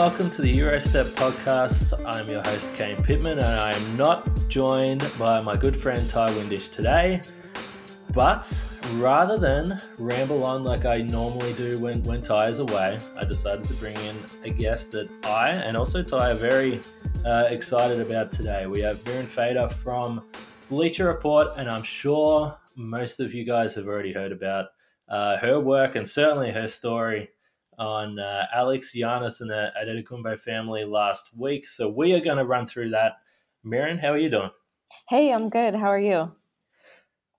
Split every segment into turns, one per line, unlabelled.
Welcome to the Eurostep podcast. I'm your host, Kane Pitman, and I am not joined by my good friend Ty Windish today. But rather than ramble on like I normally do when, when Ty is away, I decided to bring in a guest that I and also Ty are very uh, excited about today. We have Mirin Fader from Bleacher Report, and I'm sure most of you guys have already heard about uh, her work and certainly her story on uh, Alex Giannis and the Antetokounmpo family last week. So we are going to run through that. Mirin, how are you doing?
Hey, I'm good. How are you?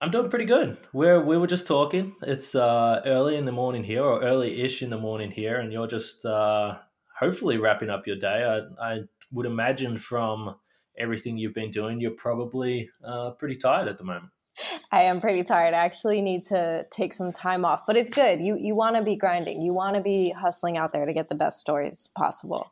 I'm doing pretty good. We're we were just talking. It's uh, early in the morning here, or early-ish in the morning here, and you're just uh, hopefully wrapping up your day. I, I would imagine from everything you've been doing, you're probably uh, pretty tired at the moment.
I am pretty tired. I actually need to take some time off, but it's good. You you want to be grinding. You want to be hustling out there to get the best stories possible.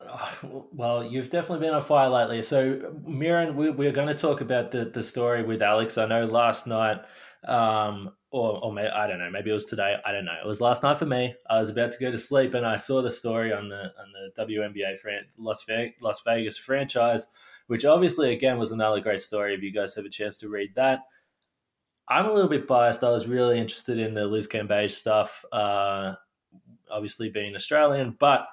Well, you've definitely been on fire lately. So, Mirin, we, we're going to talk about the, the story with Alex. I know last night, um, or, or maybe, I don't know, maybe it was today. I don't know. It was last night for me. I was about to go to sleep and I saw the story on the on the WNBA Las, Vegas, Las Vegas franchise, which obviously, again, was another great story. If you guys have a chance to read that, I'm a little bit biased. I was really interested in the Liz Cambage stuff, uh, obviously being Australian, but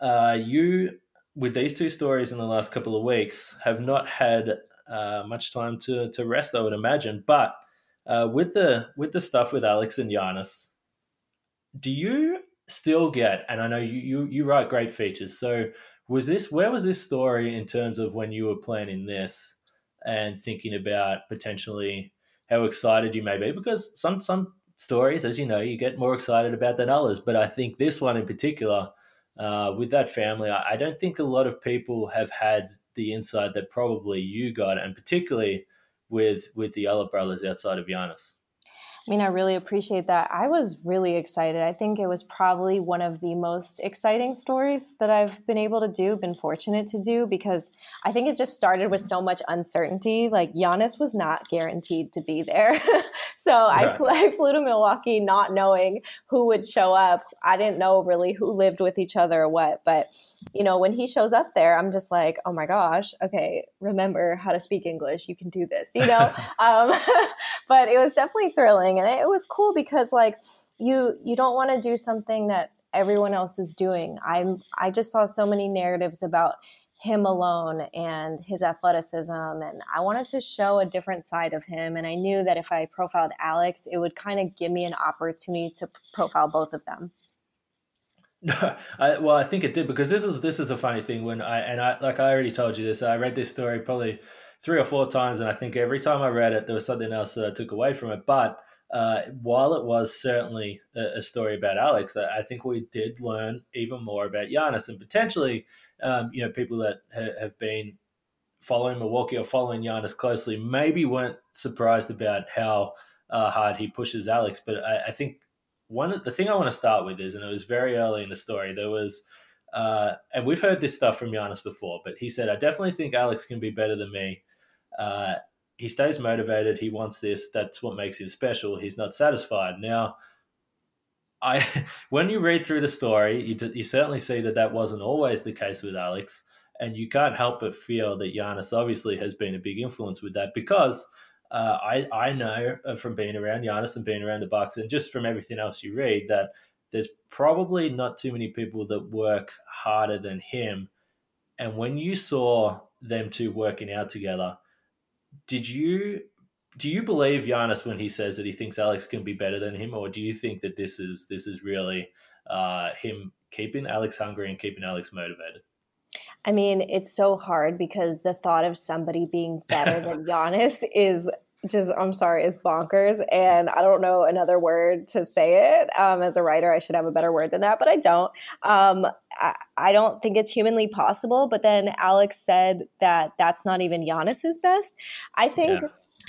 uh, you, with these two stories in the last couple of weeks, have not had uh, much time to, to rest, I would imagine. But uh, with the with the stuff with Alex and Giannis, do you still get? And I know you, you you write great features. So was this where was this story in terms of when you were planning this and thinking about potentially how excited you may be? Because some some stories, as you know, you get more excited about than others. But I think this one in particular uh, with that family, I don't think a lot of people have had the insight that probably you got, and particularly with with the other brothers outside of Giannis.
I mean, I really appreciate that. I was really excited. I think it was probably one of the most exciting stories that I've been able to do, been fortunate to do, because I think it just started with so much uncertainty. Like, Giannis was not guaranteed to be there. so I, flew, I flew to Milwaukee not knowing who would show up. I didn't know really who lived with each other or what. But, you know, when he shows up there, I'm just like, oh my gosh, okay, remember how to speak English. You can do this, you know? um, but it was definitely thrilling and it was cool because like you you don't want to do something that everyone else is doing i'm i just saw so many narratives about him alone and his athleticism and i wanted to show a different side of him and i knew that if i profiled alex it would kind of give me an opportunity to profile both of them
I, well, I think it did because this is this is the funny thing when I and I like I already told you this. I read this story probably three or four times, and I think every time I read it, there was something else that I took away from it. But uh, while it was certainly a, a, story about Alex, I think we did learn even more about Giannis and potentially, um, you know, people that ha- have been following Milwaukee or following Giannis closely maybe weren't surprised about how uh, hard he pushes Alex. But I, I think one the thing I want to start with is, and it was very early in the story, there was. Uh, and we've heard this stuff from Giannis before, but he said, I definitely think Alex can be better than me. Uh, he stays motivated. He wants this. That's what makes him special. He's not satisfied. Now, I when you read through the story, you, you certainly see that that wasn't always the case with Alex, and you can't help but feel that Giannis obviously has been a big influence with that because uh, I I know from being around Giannis and being around the Bucks and just from everything else you read that there's probably not too many people that work harder than him. And when you saw them two working out together, did you do you believe Giannis when he says that he thinks Alex can be better than him, or do you think that this is this is really uh, him keeping Alex hungry and keeping Alex motivated?
I mean, it's so hard because the thought of somebody being better than Giannis is just I'm sorry, is bonkers. And I don't know another word to say it. Um, as a writer, I should have a better word than that, but I don't. Um, I, I, don't think it's humanly possible. But then Alex said that that's not even Giannis's best. I think. Yeah.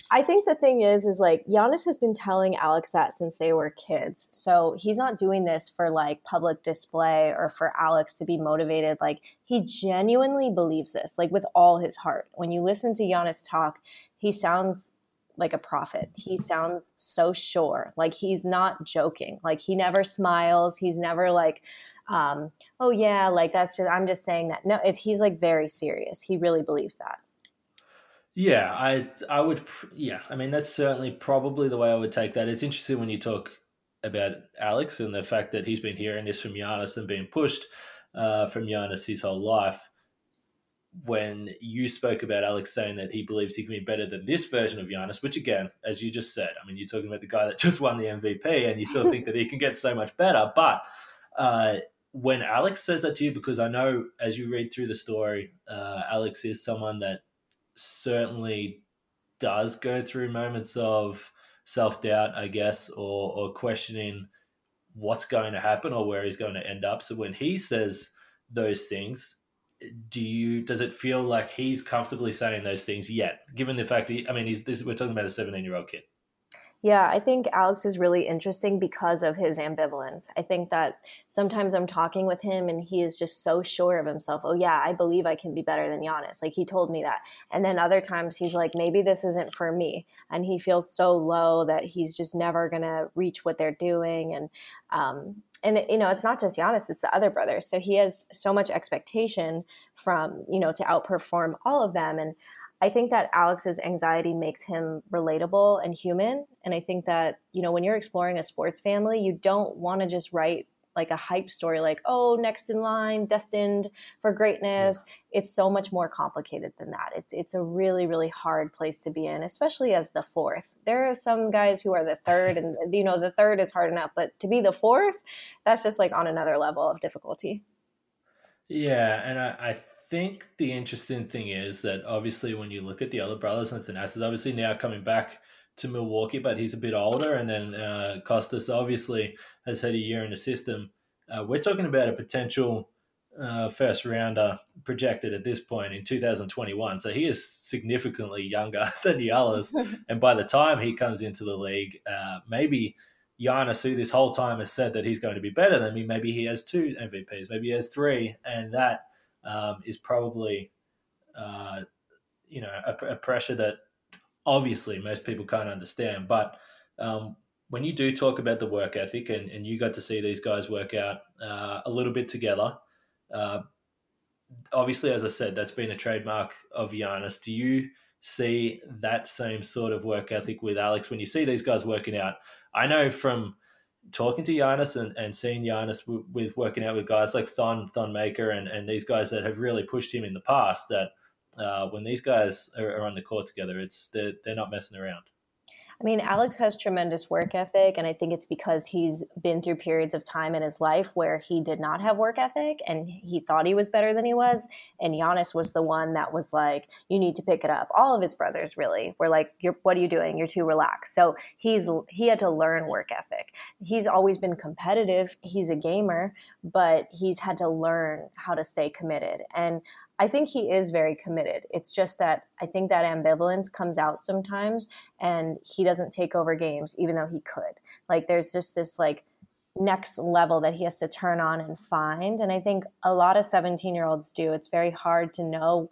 I think the thing is, is like Giannis has been telling Alex that since they were kids. So he's not doing this for like public display or for Alex to be motivated. Like he genuinely believes this, like with all his heart. When you listen to Giannis talk, he sounds like a prophet. He sounds so sure, like he's not joking. Like he never smiles. He's never like, um, oh yeah, like that's just I'm just saying that. No, it, he's like very serious. He really believes that.
Yeah, I I would yeah. I mean that's certainly probably the way I would take that. It's interesting when you talk about Alex and the fact that he's been hearing this from Giannis and being pushed uh, from Giannis his whole life when you spoke about Alex saying that he believes he can be better than this version of Giannis, which again, as you just said, I mean, you're talking about the guy that just won the MVP and you still think that he can get so much better. But uh, when Alex says that to you, because I know as you read through the story, uh, Alex is someone that certainly does go through moments of self doubt, I guess, or, or questioning what's going to happen or where he's going to end up. So when he says those things, do you does it feel like he's comfortably saying those things yet given the fact he, i mean he's this we're talking about a 17 year old kid
yeah, I think Alex is really interesting because of his ambivalence. I think that sometimes I'm talking with him and he is just so sure of himself. Oh, yeah, I believe I can be better than Giannis. Like he told me that. And then other times he's like, maybe this isn't for me. And he feels so low that he's just never going to reach what they're doing. And, um, and you know, it's not just Giannis, it's the other brothers. So he has so much expectation from, you know, to outperform all of them. And I think that Alex's anxiety makes him relatable and human. And I think that, you know, when you're exploring a sports family, you don't want to just write like a hype story like, oh, next in line, destined for greatness. Yeah. It's so much more complicated than that. It's it's a really, really hard place to be in, especially as the fourth. There are some guys who are the third, and you know, the third is hard enough, but to be the fourth, that's just like on another level of difficulty.
Yeah, and I, I think the interesting thing is that obviously when you look at the other brothers, and Thanasis is obviously now coming back to Milwaukee, but he's a bit older, and then uh, Kostas obviously has had a year in the system. Uh, we're talking about a potential uh, first rounder projected at this point in 2021. So he is significantly younger than the others. and by the time he comes into the league, uh, maybe Giannis, who this whole time has said that he's going to be better than me, maybe he has two MVPs, maybe he has three, and that um, is probably, uh, you know, a, a, pressure that obviously most people can't understand. But um, when you do talk about the work ethic, and, and you got to see these guys work out uh, a little bit together, uh, obviously, as I said, that's been a trademark of Giannis. Do you see that same sort of work ethic with Alex when you see these guys working out? I know from talking to Giannis and, and seeing Giannis w- with working out with guys like Thon, Thon Maker, and, and these guys that have really pushed him in the past, that uh, when these guys are, are, on the court together, it's they're, they're not messing around.
I mean, Alex has tremendous work ethic, and I think it's because he's been through periods of time in his life where he did not have work ethic and he thought he was better than he was. And Giannis was the one that was like, "You need to pick it up." All of his brothers really were like, "You're what are you doing? You're too relaxed." So he's he had to learn work ethic. He's always been competitive. He's a gamer, but he's had to learn how to stay committed. And I think he is very committed. It's just that I think that ambivalence comes out sometimes and he doesn't take over games even though he could. Like there's just this like next level that he has to turn on and find and I think a lot of 17-year-olds do. It's very hard to know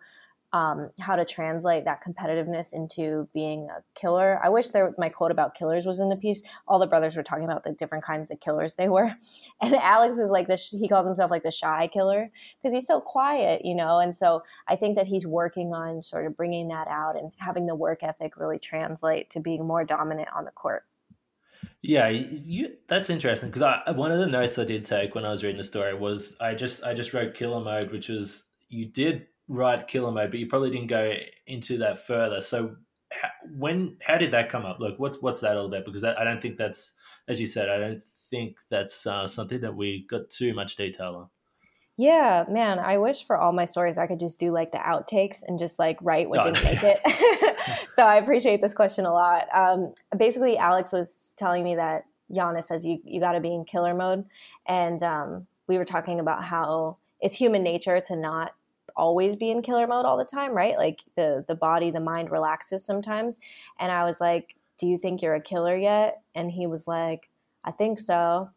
um, how to translate that competitiveness into being a killer. I wish there my quote about killers was in the piece. All the brothers were talking about the different kinds of killers they were, and Alex is like this. He calls himself like the shy killer because he's so quiet, you know. And so I think that he's working on sort of bringing that out and having the work ethic really translate to being more dominant on the court.
Yeah, you, that's interesting because one of the notes I did take when I was reading the story was I just I just wrote killer mode, which was you did write killer mode, but you probably didn't go into that further. So how, when how did that come up? Like what's what's that all about? Because that, I don't think that's as you said. I don't think that's uh, something that we got too much detail on.
Yeah, man, I wish for all my stories I could just do like the outtakes and just like write what oh, didn't make it. so I appreciate this question a lot. Um, basically, Alex was telling me that Giannis says you you got to be in killer mode, and um, we were talking about how it's human nature to not always be in killer mode all the time, right? Like the the body, the mind relaxes sometimes. And I was like, "Do you think you're a killer yet?" And he was like, "I think so."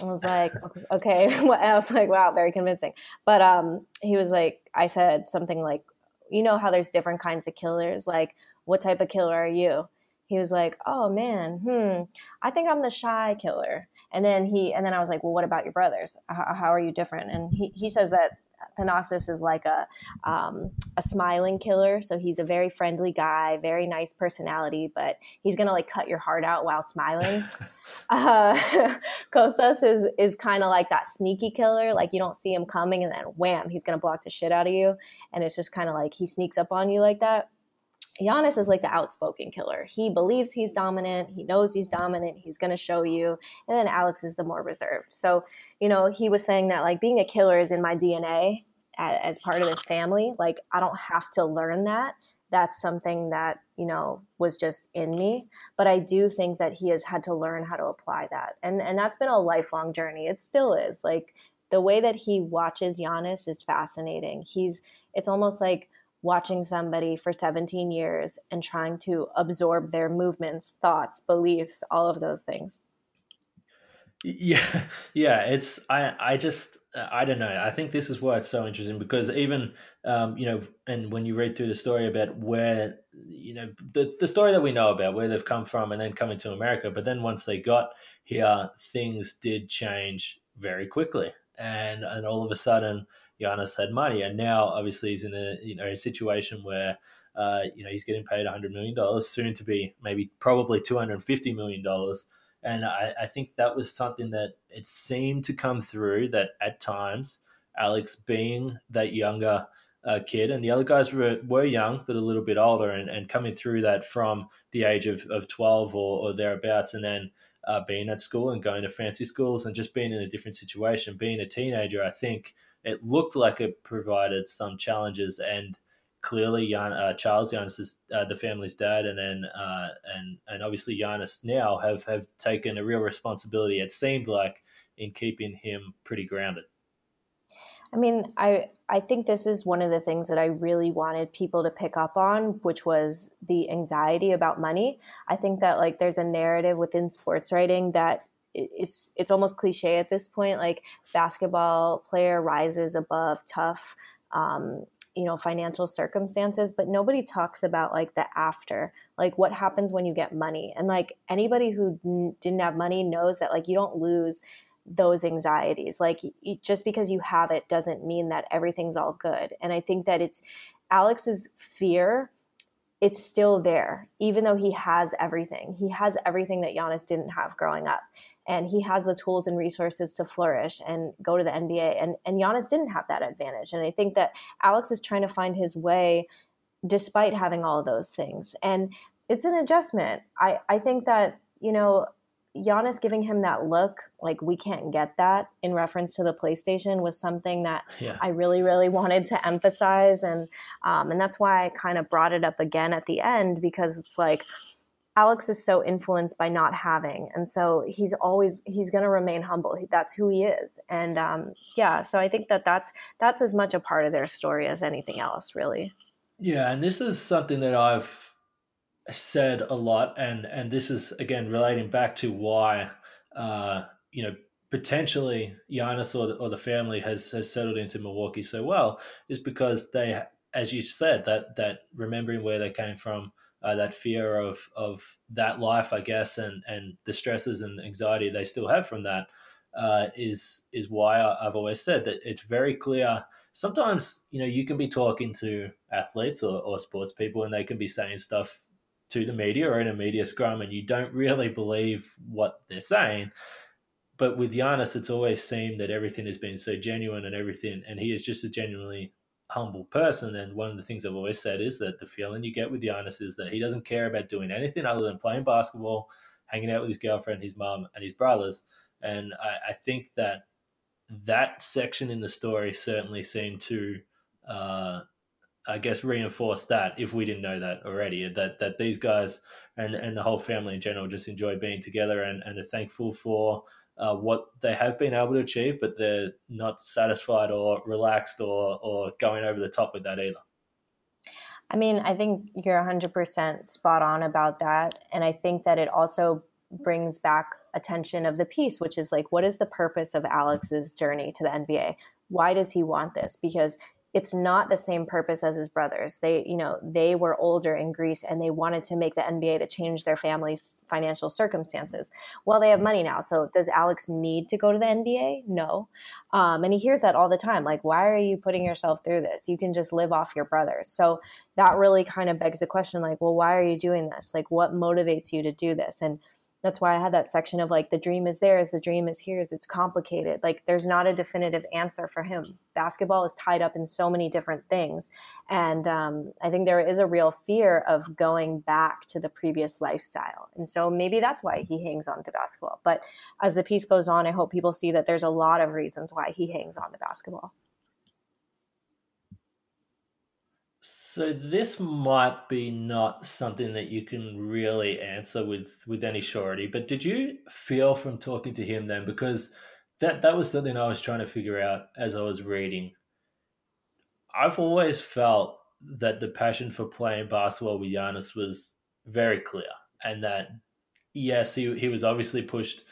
I was like, "Okay." I was like, "Wow, very convincing." But um, he was like, I said something like, "You know how there's different kinds of killers. Like, what type of killer are you?" He was like, "Oh man, hmm, I think I'm the shy killer." And then he, and then I was like, "Well, what about your brothers? How, how are you different?" And he he says that Thanasis is like a um, a smiling killer, so he's a very friendly guy, very nice personality, but he's gonna like cut your heart out while smiling. uh, Kostas is is kind of like that sneaky killer, like you don't see him coming, and then wham, he's gonna block the shit out of you, and it's just kind of like he sneaks up on you like that. Giannis is like the outspoken killer. He believes he's dominant. He knows he's dominant. He's going to show you. And then Alex is the more reserved. So, you know, he was saying that like being a killer is in my DNA as part of this family. Like, I don't have to learn that. That's something that, you know, was just in me. But I do think that he has had to learn how to apply that. And, and that's been a lifelong journey. It still is. Like, the way that he watches Giannis is fascinating. He's, it's almost like, watching somebody for 17 years and trying to absorb their movements, thoughts, beliefs, all of those things.
Yeah, yeah. It's I. I just I don't know. I think this is why it's so interesting because even um, you know, and when you read through the story about where you know the the story that we know about where they've come from and then coming to America, but then once they got here, things did change very quickly, and and all of a sudden Giannis had money, and now obviously he's in a you know a situation where uh, you know he's getting paid 100 million dollars, soon to be maybe probably 250 million dollars, and I, I think that was something that it seemed to come through that at times Alex being that younger. Uh, kid and the other guys were, were young but a little bit older and, and coming through that from the age of, of 12 or, or thereabouts and then uh, being at school and going to fancy schools and just being in a different situation being a teenager i think it looked like it provided some challenges and clearly Jan, uh, Charles Giannis is uh, the family's dad, and then uh, and and obviously Giannis now have have taken a real responsibility. It seemed like in keeping him pretty grounded.
I mean, I I think this is one of the things that I really wanted people to pick up on, which was the anxiety about money. I think that like there's a narrative within sports writing that it's it's almost cliche at this point. Like basketball player rises above tough, um, you know, financial circumstances, but nobody talks about like the after, like what happens when you get money. And like anybody who n- didn't have money knows that like you don't lose those anxieties. Like just because you have it doesn't mean that everything's all good. And I think that it's Alex's fear it's still there, even though he has everything. He has everything that Giannis didn't have growing up and he has the tools and resources to flourish and go to the NBA. And and Giannis didn't have that advantage. And I think that Alex is trying to find his way despite having all of those things. And it's an adjustment. I I think that you know Giannis giving him that look, like we can't get that in reference to the PlayStation, was something that yeah. I really, really wanted to emphasize, and um, and that's why I kind of brought it up again at the end because it's like Alex is so influenced by not having, and so he's always he's going to remain humble. That's who he is, and um, yeah. So I think that that's that's as much a part of their story as anything else, really.
Yeah, and this is something that I've said a lot, and and this is again relating back to why uh, you know potentially Giannis or the, or the family has has settled into Milwaukee so well is because they, as you said, that that remembering where they came from, uh, that fear of of that life, I guess, and and the stresses and anxiety they still have from that uh, is is why I've always said that it's very clear. Sometimes you know you can be talking to athletes or, or sports people, and they can be saying stuff to the media or in a media scrum and you don't really believe what they're saying. But with Giannis, it's always seemed that everything has been so genuine and everything, and he is just a genuinely humble person. And one of the things I've always said is that the feeling you get with Giannis is that he doesn't care about doing anything other than playing basketball, hanging out with his girlfriend, his mom, and his brothers. And I, I think that that section in the story certainly seemed to uh, I guess reinforce that if we didn't know that already that that these guys and and the whole family in general just enjoy being together and, and are thankful for uh, what they have been able to achieve, but they're not satisfied or relaxed or or going over the top with that either.
I mean, I think you're 100% spot on about that. And I think that it also brings back attention of the piece, which is like, what is the purpose of Alex's journey to the NBA? Why does he want this? Because it's not the same purpose as his brothers. They, you know, they were older in Greece and they wanted to make the NBA to change their family's financial circumstances. Well, they have money now. So does Alex need to go to the NBA? No. Um, and he hears that all the time. Like, why are you putting yourself through this? You can just live off your brothers. So that really kind of begs the question, like, well, why are you doing this? Like, what motivates you to do this? And that's why I had that section of like the dream is theirs, the dream is his. It's complicated. Like there's not a definitive answer for him. Basketball is tied up in so many different things, and um, I think there is a real fear of going back to the previous lifestyle. And so maybe that's why he hangs on to basketball. But as the piece goes on, I hope people see that there's a lot of reasons why he hangs on to basketball.
So this might be not something that you can really answer with with any surety, but did you feel from talking to him then because that that was something I was trying to figure out as I was reading. I've always felt that the passion for playing basketball with Giannis was very clear, and that yes, he he was obviously pushed,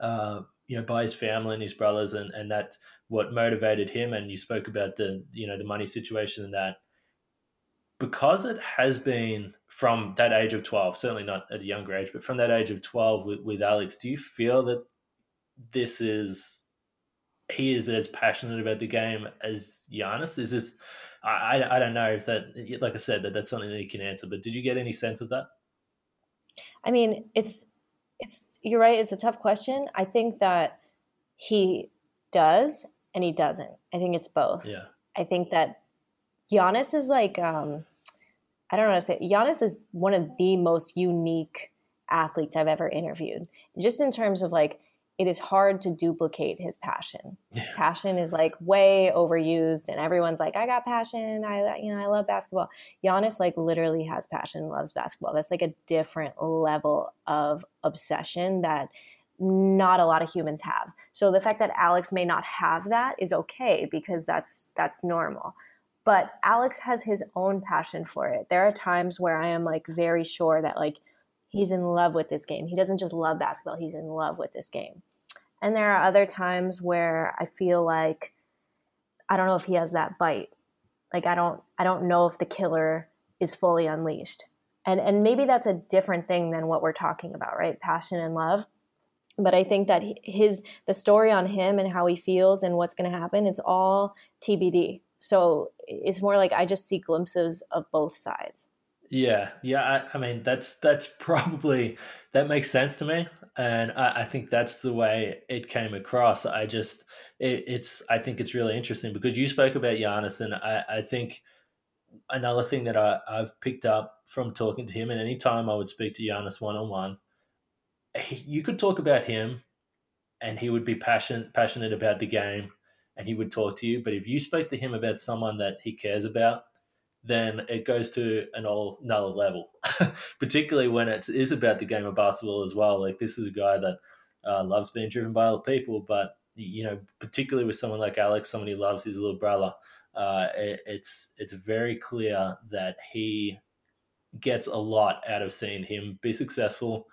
uh, you know, by his family and his brothers, and and that what motivated him. And you spoke about the you know the money situation and that because it has been from that age of 12, certainly not at a younger age, but from that age of 12 with, with Alex, do you feel that this is, he is as passionate about the game as Giannis? Is this, I, I don't know if that, like I said, that that's something that you can answer, but did you get any sense of that?
I mean, it's, it's, you're right. It's a tough question. I think that he does and he doesn't. I think it's both.
Yeah.
I think that Giannis is like, um, I don't know how to say. It. Giannis is one of the most unique athletes I've ever interviewed. Just in terms of like, it is hard to duplicate his passion. Yeah. Passion is like way overused, and everyone's like, "I got passion. I, you know, I love basketball." Giannis like literally has passion, loves basketball. That's like a different level of obsession that not a lot of humans have. So the fact that Alex may not have that is okay because that's that's normal but Alex has his own passion for it. There are times where I am like very sure that like he's in love with this game. He doesn't just love basketball, he's in love with this game. And there are other times where I feel like I don't know if he has that bite. Like I don't I don't know if the killer is fully unleashed. And and maybe that's a different thing than what we're talking about, right? Passion and love. But I think that his the story on him and how he feels and what's going to happen, it's all TBD so it's more like I just see glimpses of both sides.
Yeah, yeah. I, I mean, that's that's probably that makes sense to me, and I, I think that's the way it came across. I just it, it's I think it's really interesting because you spoke about Giannis, and I, I think another thing that I, I've picked up from talking to him, and anytime I would speak to Giannis one on one, you could talk about him, and he would be passionate passionate about the game, and he would talk to you. But if you spoke to him about someone that he cares about, then it goes to an all another level. Particularly when it is about the game of basketball as well. Like this is a guy that uh, loves being driven by other people, but you know, particularly with someone like Alex, someone he loves his little brother. Uh, it, it's it's very clear that he gets a lot out of seeing him be successful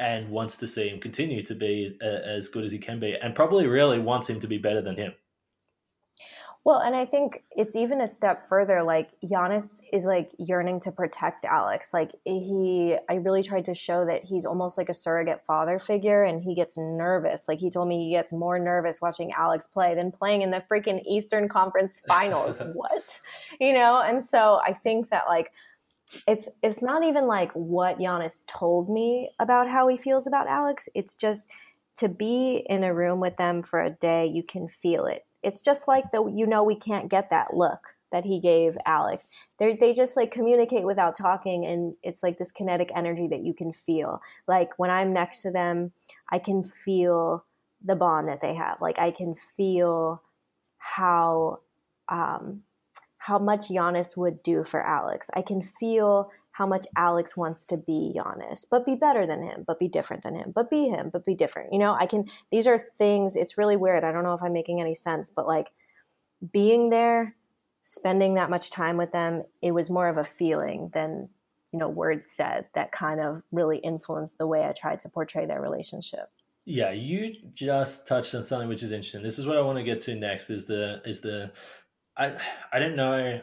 and wants to see him continue to be uh, as good as he can be, and probably really wants him to be better than him.
Well, and I think it's even a step further. Like Giannis is like yearning to protect Alex. Like he, I really tried to show that he's almost like a surrogate father figure, and he gets nervous. Like he told me he gets more nervous watching Alex play than playing in the freaking Eastern Conference Finals. what, you know? And so I think that like it's it's not even like what Giannis told me about how he feels about Alex. It's just to be in a room with them for a day, you can feel it it's just like the you know we can't get that look that he gave Alex. They they just like communicate without talking, and it's like this kinetic energy that you can feel. Like when I'm next to them, I can feel the bond that they have. Like I can feel how um, how much Giannis would do for Alex. I can feel how much Alex wants to be Giannis, but be better than him, but be different than him, but be him, but be different. You know, I can, these are things, it's really weird. I don't know if I'm making any sense, but like being there, spending that much time with them, it was more of a feeling than, you know, words said that kind of really influenced the way I tried to portray their relationship.
Yeah, you just touched on something which is interesting. This is what I want to get to next is the, is the, I, I don't know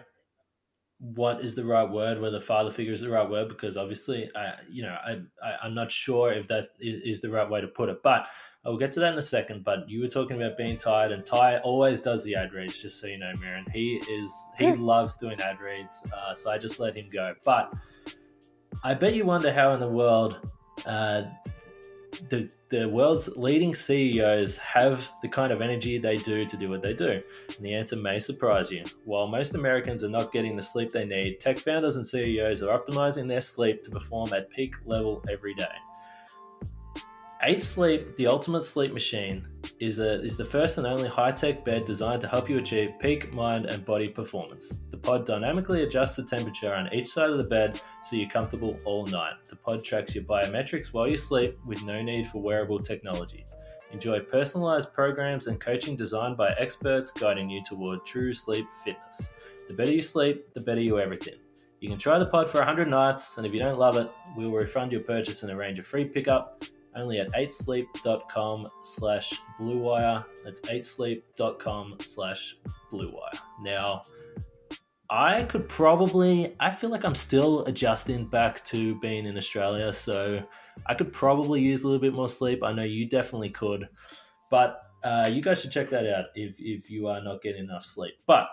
what is the right word, whether father figure is the right word, because obviously, I, you know, I, I, am not sure if that is the right way to put it, but I'll get to that in a second. But you were talking about being tired, and Ty always does the ad reads, just so you know, Mirin. He is, he loves doing ad reads, uh, so I just let him go. But I bet you wonder how in the world uh, the the world's leading CEOs have the kind of energy they do to do what they do? And the answer may surprise you. While most Americans are not getting the sleep they need, tech founders and CEOs are optimizing their sleep to perform at peak level every day. Eight Sleep, the ultimate sleep machine, is, a, is the first and only high tech bed designed to help you achieve peak mind and body performance. The pod dynamically adjusts the temperature on each side of the bed so you're comfortable all night. The pod tracks your biometrics while you sleep with no need for wearable technology. Enjoy personalized programs and coaching designed by experts guiding you toward true sleep fitness. The better you sleep, the better you everything. You can try the pod for 100 nights, and if you don't love it, we will refund your purchase and arrange a free pickup only at 8sleep.com slash bluewire. That's 8sleep.com slash bluewire. Now, I could probably, I feel like I'm still adjusting back to being in Australia, so I could probably use a little bit more sleep. I know you definitely could, but uh, you guys should check that out if, if you are not getting enough sleep. But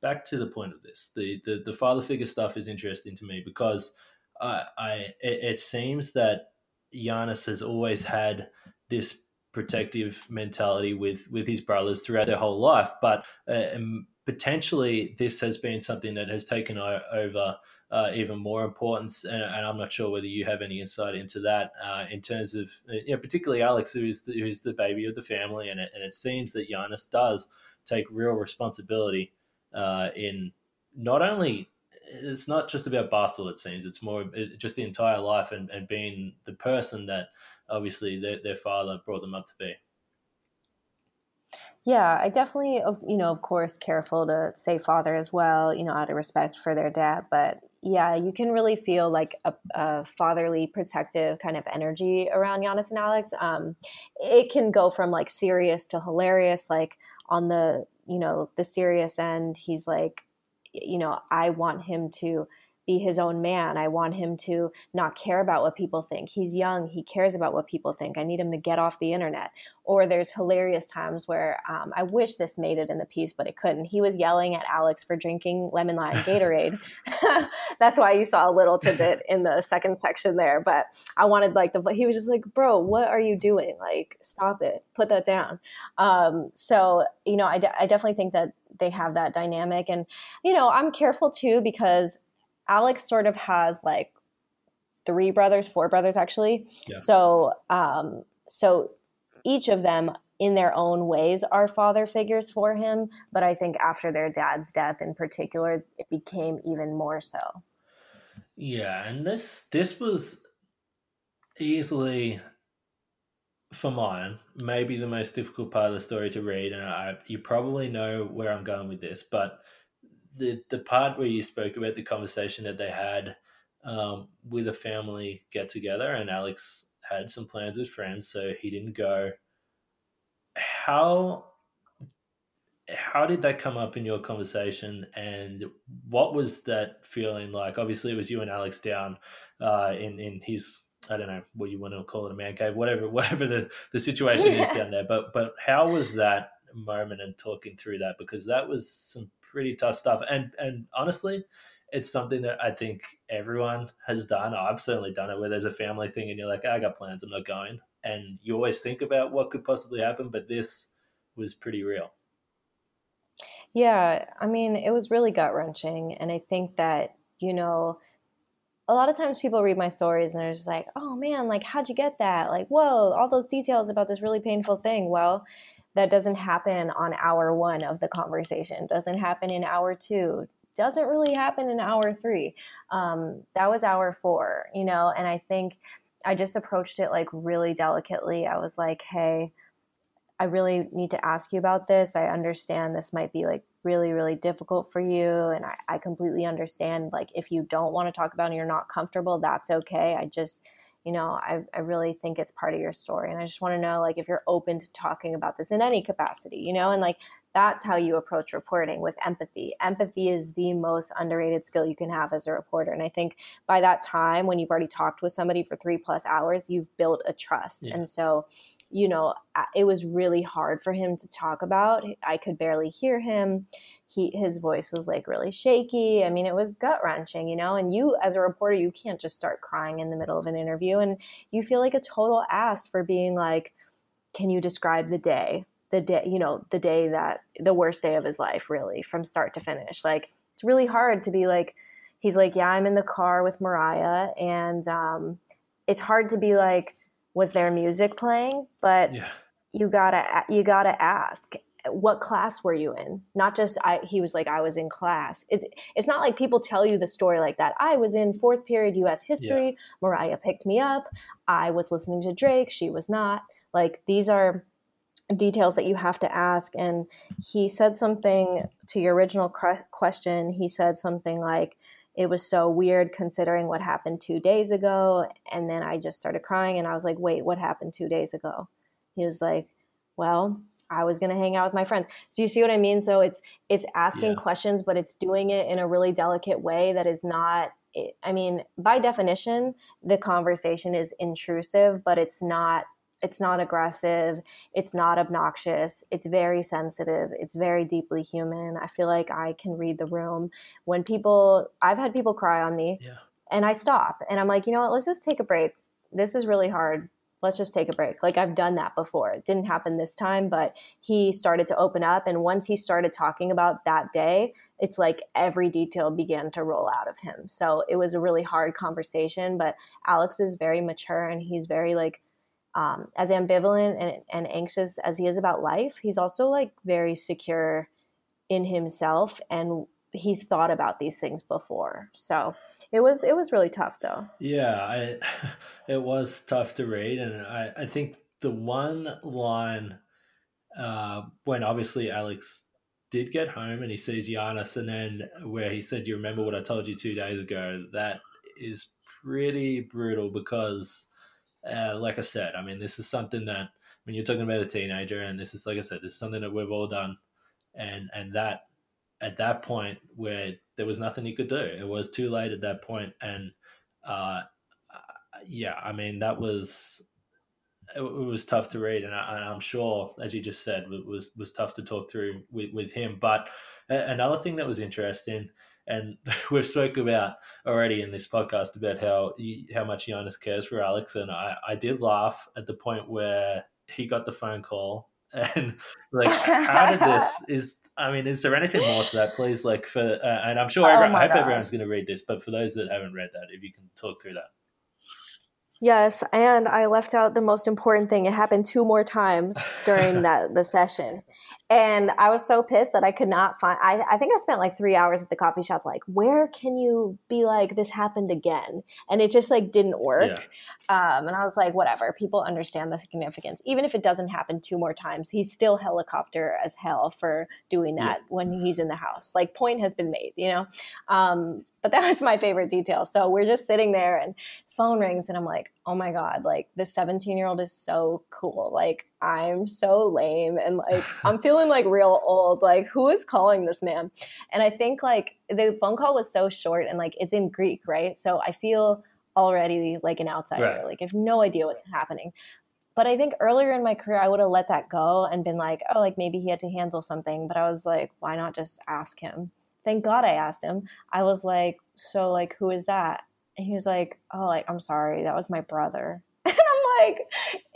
back to the point of this the, the, the father figure stuff is interesting to me because uh, I it, it seems that Giannis has always had this protective mentality with with his brothers throughout their whole life, but uh, potentially this has been something that has taken over uh, even more importance. And, and, I'm not sure whether you have any insight into that uh, in terms of uh, you know, particularly Alex, who is the, who's the baby of the family, and it, and it seems that Giannis does take real responsibility uh, in not only it's not just about basketball. It seems it's more it, just the entire life and, and being the person that obviously their, their father brought them up to be.
Yeah, I definitely, you know, of course, careful to say father as well, you know, out of respect for their dad. But yeah, you can really feel like a, a fatherly, protective kind of energy around Giannis and Alex. Um, it can go from like serious to hilarious. Like on the, you know, the serious end, he's like, you know, I want him to be his own man. I want him to not care about what people think. He's young. He cares about what people think. I need him to get off the internet. Or there's hilarious times where um, I wish this made it in the piece, but it couldn't. He was yelling at Alex for drinking lemon lime Gatorade. That's why you saw a little tidbit in the second section there. But I wanted like the he was just like, bro, what are you doing? Like, stop it. Put that down. Um, so you know, I, de- I definitely think that they have that dynamic and you know i'm careful too because alex sort of has like three brothers four brothers actually yeah. so um so each of them in their own ways are father figures for him but i think after their dad's death in particular it became even more so
yeah and this this was easily for mine, maybe the most difficult part of the story to read, and I, you probably know where I'm going with this, but the the part where you spoke about the conversation that they had um, with a family get together, and Alex had some plans with friends, so he didn't go. How how did that come up in your conversation, and what was that feeling like? Obviously, it was you and Alex down uh, in in his I don't know what you want to call it a man cave, whatever whatever the, the situation is down there. But but how was that moment and talking through that? Because that was some pretty tough stuff. And and honestly, it's something that I think everyone has done. I've certainly done it where there's a family thing and you're like, I got plans, I'm not going. And you always think about what could possibly happen, but this was pretty real.
Yeah, I mean, it was really gut wrenching. And I think that, you know, a lot of times people read my stories and they're just like, oh man, like, how'd you get that? Like, whoa, all those details about this really painful thing. Well, that doesn't happen on hour one of the conversation, doesn't happen in hour two, doesn't really happen in hour three. Um, that was hour four, you know, and I think I just approached it like really delicately. I was like, hey, I really need to ask you about this. I understand this might be like really really difficult for you and I, I completely understand like if you don't want to talk about it and you're not comfortable that's okay i just you know I, I really think it's part of your story and i just want to know like if you're open to talking about this in any capacity you know and like that's how you approach reporting with empathy empathy is the most underrated skill you can have as a reporter and i think by that time when you've already talked with somebody for three plus hours you've built a trust yeah. and so you know, it was really hard for him to talk about. I could barely hear him. He his voice was like really shaky. I mean, it was gut wrenching, you know. And you, as a reporter, you can't just start crying in the middle of an interview, and you feel like a total ass for being like, "Can you describe the day? The day, you know, the day that the worst day of his life, really, from start to finish." Like, it's really hard to be like. He's like, "Yeah, I'm in the car with Mariah," and um, it's hard to be like was there music playing but yeah. you gotta you gotta ask what class were you in? Not just i he was like i was in class. It's it's not like people tell you the story like that. I was in fourth period us history. Yeah. mariah picked me up. I was listening to drake. She was not. Like these are details that you have to ask. And he said something to your original question. He said something like it was so weird considering what happened two days ago. And then I just started crying and I was like, wait, what happened two days ago? He was like, well, I was going to hang out with my friends. So you see what I mean? So it's it's asking yeah. questions, but it's doing it in a really delicate way that is not eh, I mean, by definition, the conversation is intrusive, but it's not it's not aggressive it's not obnoxious it's very sensitive it's very deeply human i feel like i can read the room when people i've had people cry on me yeah. and i stop and i'm like you know what let's just take a break this is really hard let's just take a break. Like i've done that before. It didn't happen this time but he started to open up and once he started talking about that day it's like every detail began to roll out of him. So it was a really hard conversation but alex is very mature and he's very like um, as ambivalent and, and anxious as he is about life, he's also like very secure in himself and he's thought about these things before. So it was it was really tough though.
Yeah, I, it was tough to read, and I, I think the one line uh, when obviously Alex did get home and he sees Giannis, and then where he said, "You remember what I told you two days ago?" That is pretty brutal because uh, like I said, I mean, this is something that when you're talking about a teenager, and this is like I said, this is something that we've all done, and and that at that point where there was nothing he could do, it was too late at that point, and uh, yeah, I mean that was it, was tough to read, and, I, am sure, as you just said, it was was tough to talk through with, with him. But another thing that was interesting, and we've spoke about already in this podcast about how how much Giannis cares for Alex, and I, I did laugh at the point where he got the phone call and like how did this is I mean, is there anything more to that, please? Like for, uh, and I'm sure
Oh
everyone, I hope
God.
everyone's going to read this, but for those that haven't read that, if you can talk through that.
Yes, and I left out the most important thing. It happened two more times during that the session. And I was so pissed that I could not find I, I think I spent like three hours at the coffee shop like, where can you be like this happened again? And it just like didn't work. Um, and I was like, whatever, people understand the significance. Even if it doesn't happen two more times, he's still helicopter as hell for doing that when he's in the house. Like point has been made, you know? Um, but that was my favorite detail. So we're just sitting there and phone rings and I'm like, oh my God, like this 17 year old is so cool. Like I'm so lame and like I'm feeling like real old. Like who is calling this man? And I think like the phone call was so short and like it's in Greek, right? So I feel already like an outsider.
Right.
Like I have no idea what's happening. But I think earlier in my career, I would have let that go and been like, oh, like maybe he had to handle something. But I was like, why not just ask him? Thank God I asked him. I was like, so like, who is that? And he was like, oh, like, I'm sorry, that was my brother. And I'm like,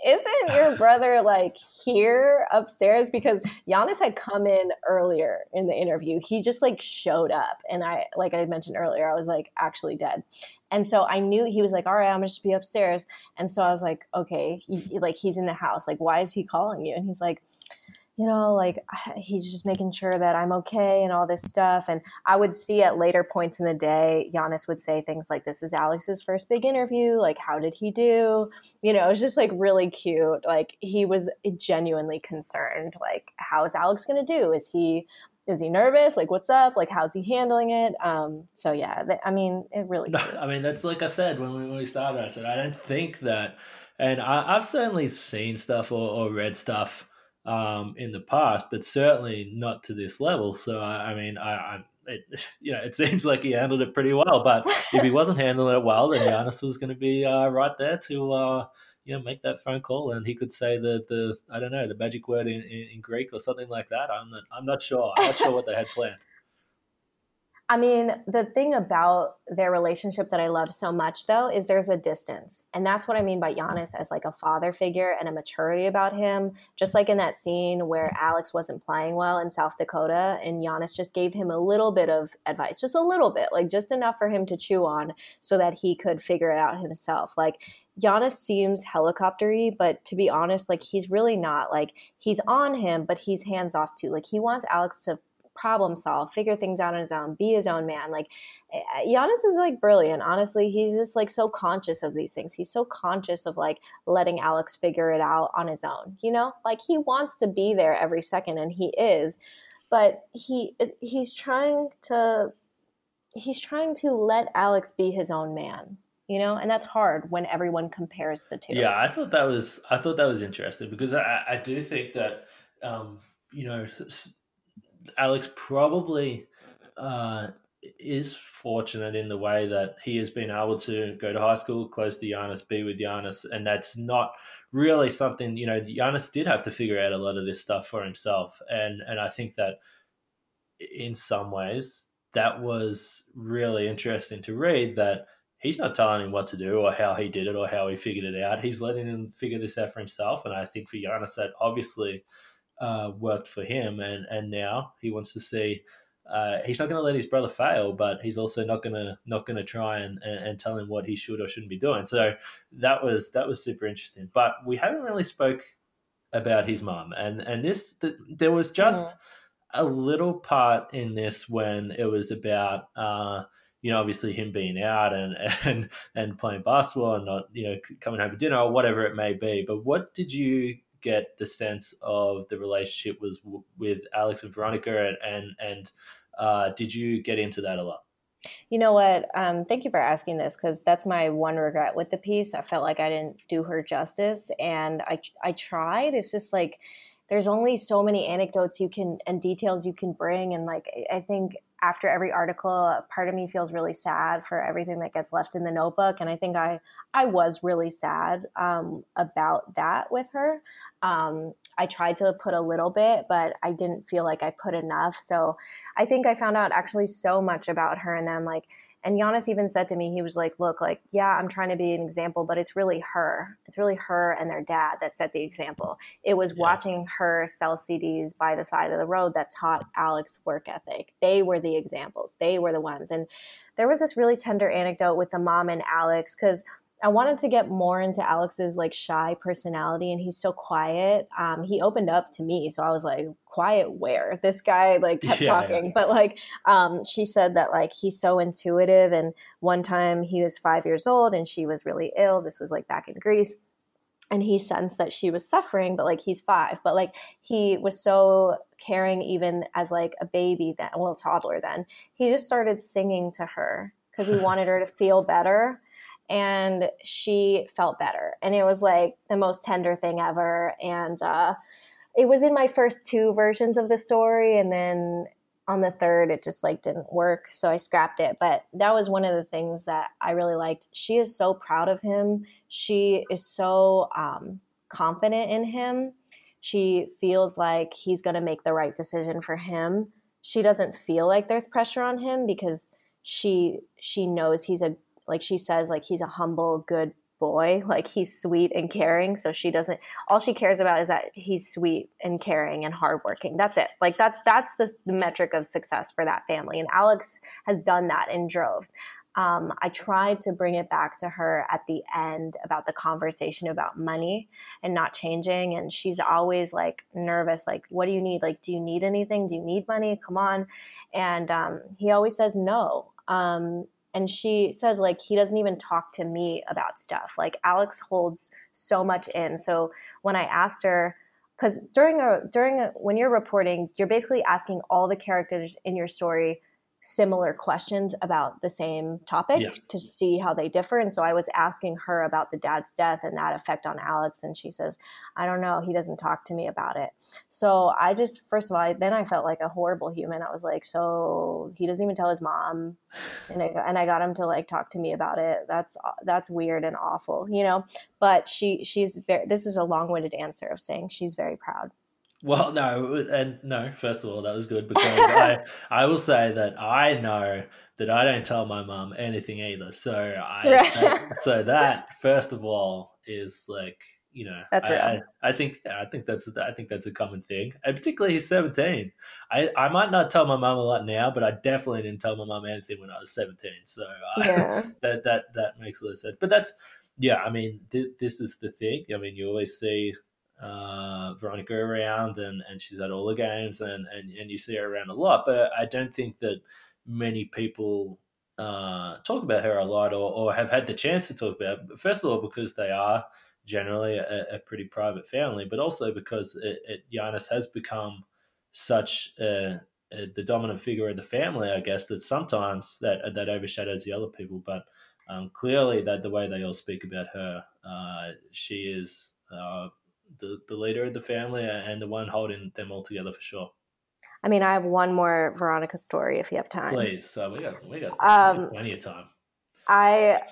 isn't your brother like here upstairs? Because Giannis had come in earlier in the interview. He just like showed up. And I, like I mentioned earlier, I was like actually dead. And so I knew he was like, all right, I'm just be upstairs. And so I was like, okay, he, like he's in the house. Like, why is he calling you? And he's like, you know, like he's just making sure that I'm okay and all this stuff. And I would see at later points in the day, Giannis would say things like, This is Alex's first big interview. Like, how did he do? You know, it was just like really cute. Like, he was genuinely concerned. Like, how is Alex going to do? Is he. Is he nervous? Like, what's up? Like, how's he handling it? Um, so yeah, th- I mean, it really.
I mean, that's like I said when we, when we started. I said I don't think that, and I, I've certainly seen stuff or, or read stuff um, in the past, but certainly not to this level. So I, mean, I, I it, you know, it seems like he handled it pretty well. But if he wasn't handling it well, then Giannis was going to be uh, right there to. Uh, you know, make that phone call, and he could say the the I don't know the magic word in, in, in Greek or something like that. I'm not I'm not sure. I'm not sure what they had planned.
I mean, the thing about their relationship that I love so much, though, is there's a distance. And that's what I mean by Giannis as like a father figure and a maturity about him. Just like in that scene where Alex wasn't playing well in South Dakota, and Giannis just gave him a little bit of advice, just a little bit, like just enough for him to chew on so that he could figure it out himself. Like, Giannis seems helicoptery, but to be honest, like he's really not. Like he's on him, but he's hands off too. Like he wants Alex to problem solve, figure things out on his own, be his own man. Like eh, eh, Giannis is like brilliant. Honestly, he's just like so conscious of these things. He's so conscious of like letting Alex figure it out on his own. You know, like he wants to be there every second, and he is, but he eh, he's trying to he's trying to let Alex be his own man. You know, and that's hard when everyone compares the two.
Yeah, I thought that was I thought that was interesting because I, I do think that um, you know Alex probably uh, is fortunate in the way that he has been able to go to high school close to Giannis, be with Giannis, and that's not really something you know. Giannis did have to figure out a lot of this stuff for himself, and and I think that in some ways that was really interesting to read that he's not telling him what to do or how he did it or how he figured it out. He's letting him figure this out for himself. And I think for Giannis, that obviously uh, worked for him. And, and now he wants to see. Uh, he's not going to let his brother fail, but he's also not going to not going to try and, and, and tell him what he should or shouldn't be doing. So that was that was super interesting. But we haven't really spoke about his mom, and and this the, there was just mm-hmm. a little part in this when it was about. Uh, you know, obviously him being out and and and playing basketball and not you know coming home for dinner or whatever it may be. But what did you get the sense of the relationship was w- with Alex and Veronica, and and, and uh, did you get into that a lot?
You know what? Um, thank you for asking this because that's my one regret with the piece. I felt like I didn't do her justice, and I I tried. It's just like there's only so many anecdotes you can and details you can bring, and like I think after every article, part of me feels really sad for everything that gets left in the notebook, and I think I I was really sad um, about that with her. Um, I tried to put a little bit, but I didn't feel like I put enough. So I think I found out actually so much about her and them, like And Giannis even said to me, he was like, Look, like, yeah, I'm trying to be an example, but it's really her. It's really her and their dad that set the example. It was yeah. watching her sell CDs by the side of the road that taught Alex work ethic. They were the examples, they were the ones. And there was this really tender anecdote with the mom and Alex because I wanted to get more into Alex's like shy personality, and he's so quiet. Um, he opened up to me, so I was like, "Quiet where?" This guy like kept yeah, talking, yeah. but like, um, she said that like he's so intuitive. And one time he was five years old, and she was really ill. This was like back in Greece, and he sensed that she was suffering, but like he's five, but like he was so caring even as like a baby then, well, toddler then. He just started singing to her because he wanted her to feel better and she felt better. And it was like the most tender thing ever. And uh, it was in my first two versions of the story. And then on the third, it just like didn't work. So I scrapped it. But that was one of the things that I really liked. She is so proud of him. She is so um, confident in him. She feels like he's going to make the right decision for him. She doesn't feel like there's pressure on him because she she knows he's a like she says like he's a humble good boy like he's sweet and caring so she doesn't all she cares about is that he's sweet and caring and hardworking that's it like that's that's the, the metric of success for that family and alex has done that in droves um, I tried to bring it back to her at the end about the conversation about money and not changing. And she's always like nervous, like, what do you need? Like, do you need anything? Do you need money? Come on. And um, he always says no. Um, and she says like he doesn't even talk to me about stuff. Like alex holds so much in. So when i asked her because during a during a, when you're reporting you're basically asking all the characters in your story similar questions about the same topic yeah. to see how they differ. And so I was asking her about the dad's death and that effect on Alex. And she says, I don't know. He doesn't talk to me about it. So I just, first of all, then I felt like a horrible human. I was like, so he doesn't even tell his mom. And I, and I got him to like talk to me about it. That's, that's weird and awful, you know? But she, she's very, this is a long winded answer of saying she's very proud.
Well, no, and no. First of all, that was good because I, I will say that I know that I don't tell my mum anything either. So I, that, so that first of all is like you know,
that's
I, I, I, think I think that's I think that's a common thing, and particularly he's seventeen. I, I might not tell my mum a lot now, but I definitely didn't tell my mum anything when I was seventeen. So yeah. That that that makes a lot of sense. But that's yeah. I mean, th- this is the thing. I mean, you always see uh, Veronica around and, and she's at all the games and, and, and you see her around a lot. But I don't think that many people uh, talk about her a lot or, or have had the chance to talk about. First of all, because they are generally a, a pretty private family, but also because it, it, Giannis has become such a, a, the dominant figure of the family. I guess that sometimes that that overshadows the other people, but. Um, clearly, that the way they all speak about her, uh, she is uh, the, the leader of the family and the one holding them all together for sure.
I mean, I have one more Veronica story if you have time.
Please, so we got we got, um, plenty of time.
I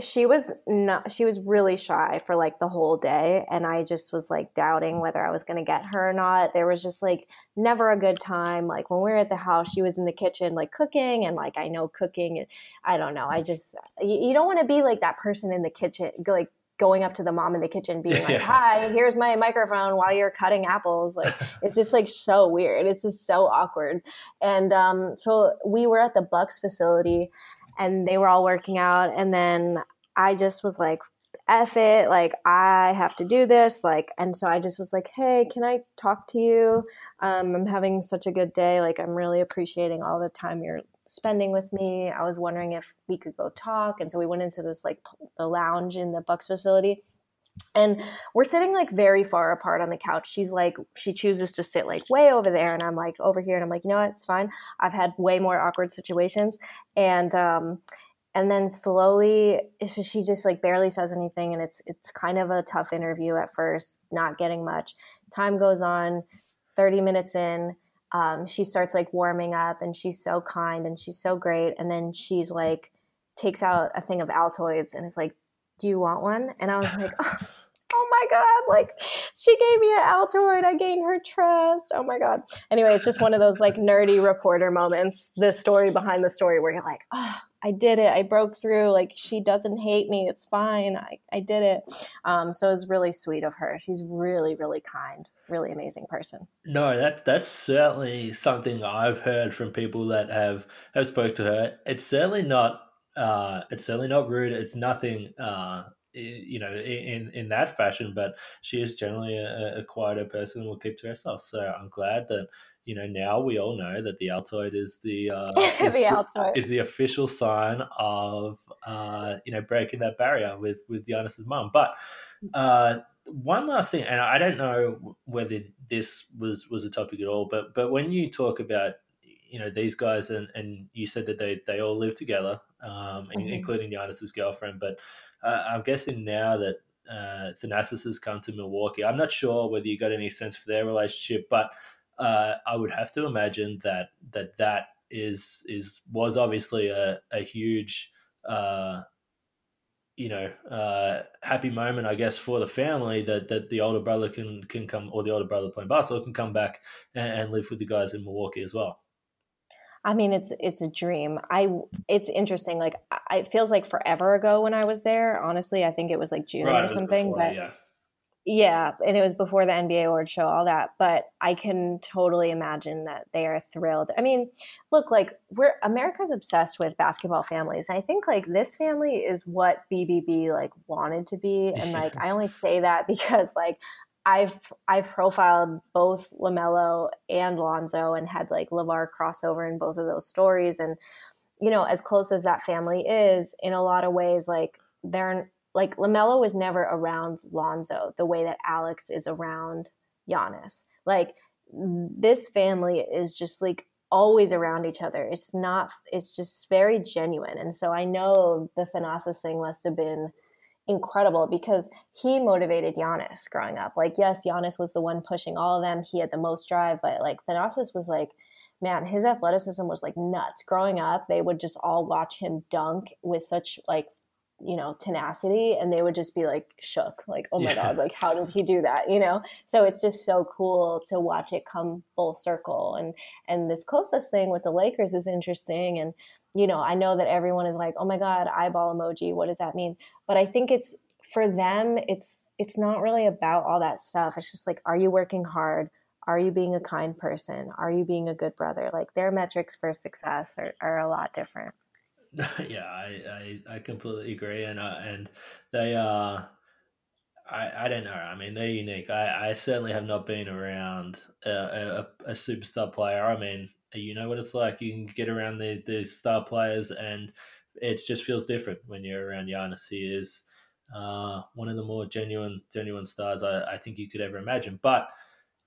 she was not she was really shy for like the whole day and I just was like doubting whether I was going to get her or not. There was just like never a good time. Like when we were at the house, she was in the kitchen like cooking and like I know cooking I don't know. I just you, you don't want to be like that person in the kitchen like going up to the mom in the kitchen being like, "Hi, here's my microphone while you're cutting apples." Like it's just like so weird. It's just so awkward. And um, so we were at the Bucks facility, and they were all working out, and then I just was like, "F it!" Like I have to do this. Like, and so I just was like, "Hey, can I talk to you? Um, I'm having such a good day. Like I'm really appreciating all the time you're spending with me. I was wondering if we could go talk. And so we went into this like the lounge in the Bucks facility. And we're sitting like very far apart on the couch. She's like, she chooses to sit like way over there, and I'm like over here, and I'm like, you know what, it's fine. I've had way more awkward situations, and um, and then slowly, she just like barely says anything, and it's it's kind of a tough interview at first, not getting much. Time goes on, thirty minutes in, um, she starts like warming up and she's so kind and she's so great. And then she's like, takes out a thing of Altoids and is like, Do you want one? And I was like, oh, oh my God, like she gave me an Altoid. I gained her trust. Oh my God. Anyway, it's just one of those like nerdy reporter moments, the story behind the story where you're like, Oh, I did it. I broke through. Like she doesn't hate me. It's fine. I, I did it. Um, so it's really sweet of her. She's really, really kind, really amazing person.
No, that that's certainly something I've heard from people that have have spoke to her. It's certainly not uh, it's certainly not rude. It's nothing uh, you know in in that fashion but she is generally a, a quieter person and will keep to herself. So i'm glad that you know now we all know that the altoid is the uh, is,
the altoid.
is the official sign of uh, you know breaking that barrier with with Giannis's mom but uh, one last thing and i don't know whether this was was a topic at all but but when you talk about you know these guys and and you said that they they all live together um, mm-hmm. including Giannis's girlfriend but uh, I'm guessing now that uh, Thanasis has come to Milwaukee. I'm not sure whether you got any sense for their relationship, but uh, I would have to imagine that that that is is was obviously a, a huge uh, you know uh, happy moment, I guess, for the family that that the older brother can can come or the older brother playing basketball can come back and, and live with the guys in Milwaukee as well.
I mean, it's it's a dream. I it's interesting. Like I, it feels like forever ago when I was there. Honestly, I think it was like June right, or something. Before, but yeah. yeah, and it was before the NBA award show, all that. But I can totally imagine that they are thrilled. I mean, look, like we're America's obsessed with basketball families. I think like this family is what BBB like wanted to be, and like I only say that because like I've I've profiled both LaMelo and Lonzo and had like LaVar crossover in both of those stories. And you know as close as that family is in a lot of ways like they're like LaMelo was never around Lonzo the way that Alex is around Giannis. Like this family is just like always around each other. It's not it's just very genuine. And so I know the Thanasis thing must have been incredible because he motivated Giannis growing up. Like, yes, Giannis was the one pushing all of them. He had the most drive, but like Thanasis was like, man, his athleticism was like nuts. Growing up, they would just all watch him dunk with such like you know tenacity and they would just be like shook like oh my yeah. god like how did he do that? You know? So it's just so cool to watch it come full circle and and this closest thing with the lakers is interesting and you know i know that everyone is like oh my god eyeball emoji what does that mean? But i think it's for them it's it's not really about all that stuff. It's just like are you working hard? Are you being a kind person? Are you being a good brother? Like their metrics for success are, are a lot different
yeah i i, I completely agree and uh, and they uh I, I don't know. I mean, they're unique. I, I certainly have not been around a, a, a superstar player. I mean, you know what it's like. You can get around the, these star players, and it just feels different when you're around Giannis. He is uh, one of the more genuine genuine stars I, I think you could ever imagine. But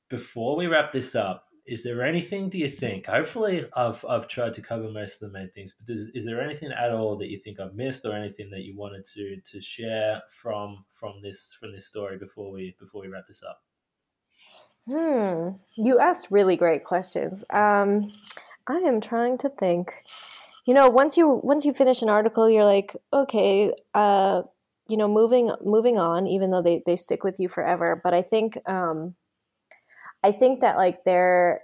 before we wrap this up, is there anything do you think? Hopefully, I've I've tried to cover most of the main things, but is, is there anything at all that you think I've missed, or anything that you wanted to to share from from this from this story before we before we wrap this up?
Hmm. You asked really great questions. Um, I am trying to think you know once you once you finish an article you're like okay uh you know moving moving on even though they they stick with you forever but i think um i think that like there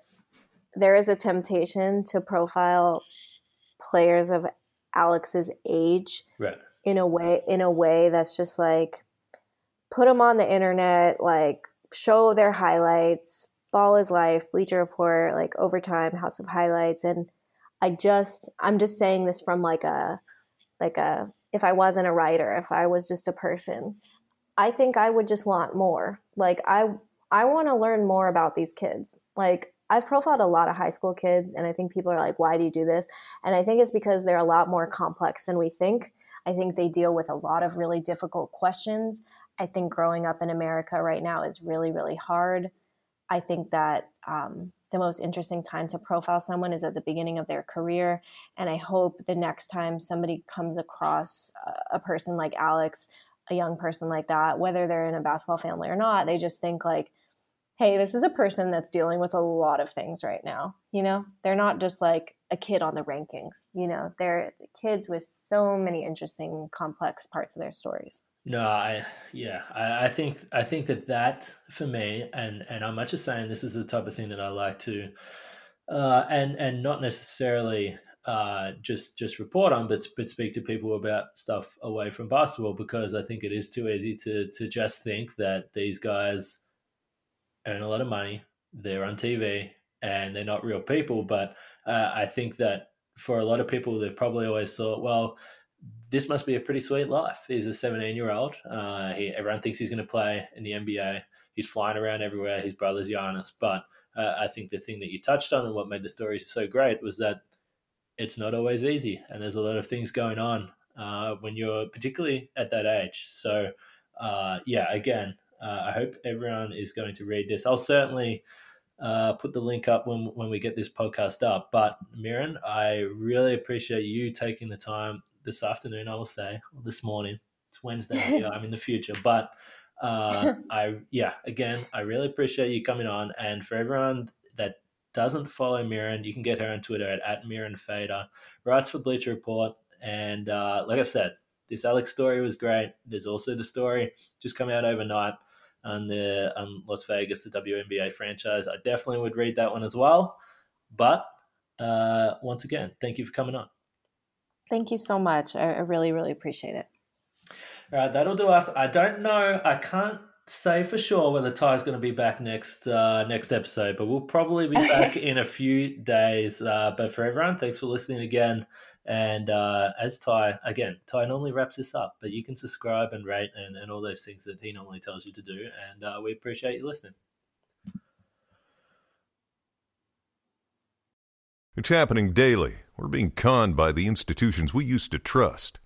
there is a temptation to profile players of alex's age
right.
in a way in a way that's just like put them on the internet like show their highlights ball is life bleacher report like overtime house of highlights and I just I'm just saying this from like a like a if I wasn't a writer, if I was just a person, I think I would just want more. Like I I want to learn more about these kids. Like I've profiled a lot of high school kids and I think people are like why do you do this? And I think it's because they're a lot more complex than we think. I think they deal with a lot of really difficult questions. I think growing up in America right now is really really hard. I think that um, the most interesting time to profile someone is at the beginning of their career. And I hope the next time somebody comes across a person like Alex, a young person like that, whether they're in a basketball family or not, they just think like, hey, this is a person that's dealing with a lot of things right now. You know, they're not just like a kid on the rankings, you know, they're kids with so many interesting, complex parts of their stories.
No, I yeah, I, I think I think that that for me, and and I'm much just saying this is the type of thing that I like to, uh, and and not necessarily uh, just just report on, but but speak to people about stuff away from basketball because I think it is too easy to to just think that these guys earn a lot of money, they're on TV, and they're not real people. But uh, I think that for a lot of people, they've probably always thought, well, this must be a pretty sweet life. He's a 17 year old. Uh, he, everyone thinks he's going to play in the NBA. He's flying around everywhere. His brother's Giannis. But uh, I think the thing that you touched on and what made the story so great was that it's not always easy, and there's a lot of things going on uh, when you're particularly at that age. So, uh, yeah, again, uh, I hope everyone is going to read this. I'll certainly uh, put the link up when when we get this podcast up. But Mirin, I really appreciate you taking the time this afternoon. I will say this morning. It's Wednesday. I'm in the future, but uh, I yeah, again, I really appreciate you coming on. And for everyone that doesn't follow Mirin, you can get her on Twitter at, at Mirin Fader. Writes for Bleacher Report. And uh, like I said, this Alex story was great. There's also the story just come out overnight on the on Las Vegas, the WNBA franchise. I definitely would read that one as well. But uh, once again, thank you for coming on.
Thank you so much. I, I really, really appreciate it.
All right, that'll do us. I don't know. I can't say for sure whether Ty's going to be back next uh, next episode, but we'll probably be back in a few days. Uh, but for everyone, thanks for listening again. And uh, as Ty, again, Ty normally wraps this up, but you can subscribe and rate and, and all those things that he normally tells you to do. And uh, we appreciate you listening.
It's happening daily. We're being conned by the institutions we used to trust.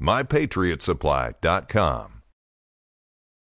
MyPatriotSupply.com.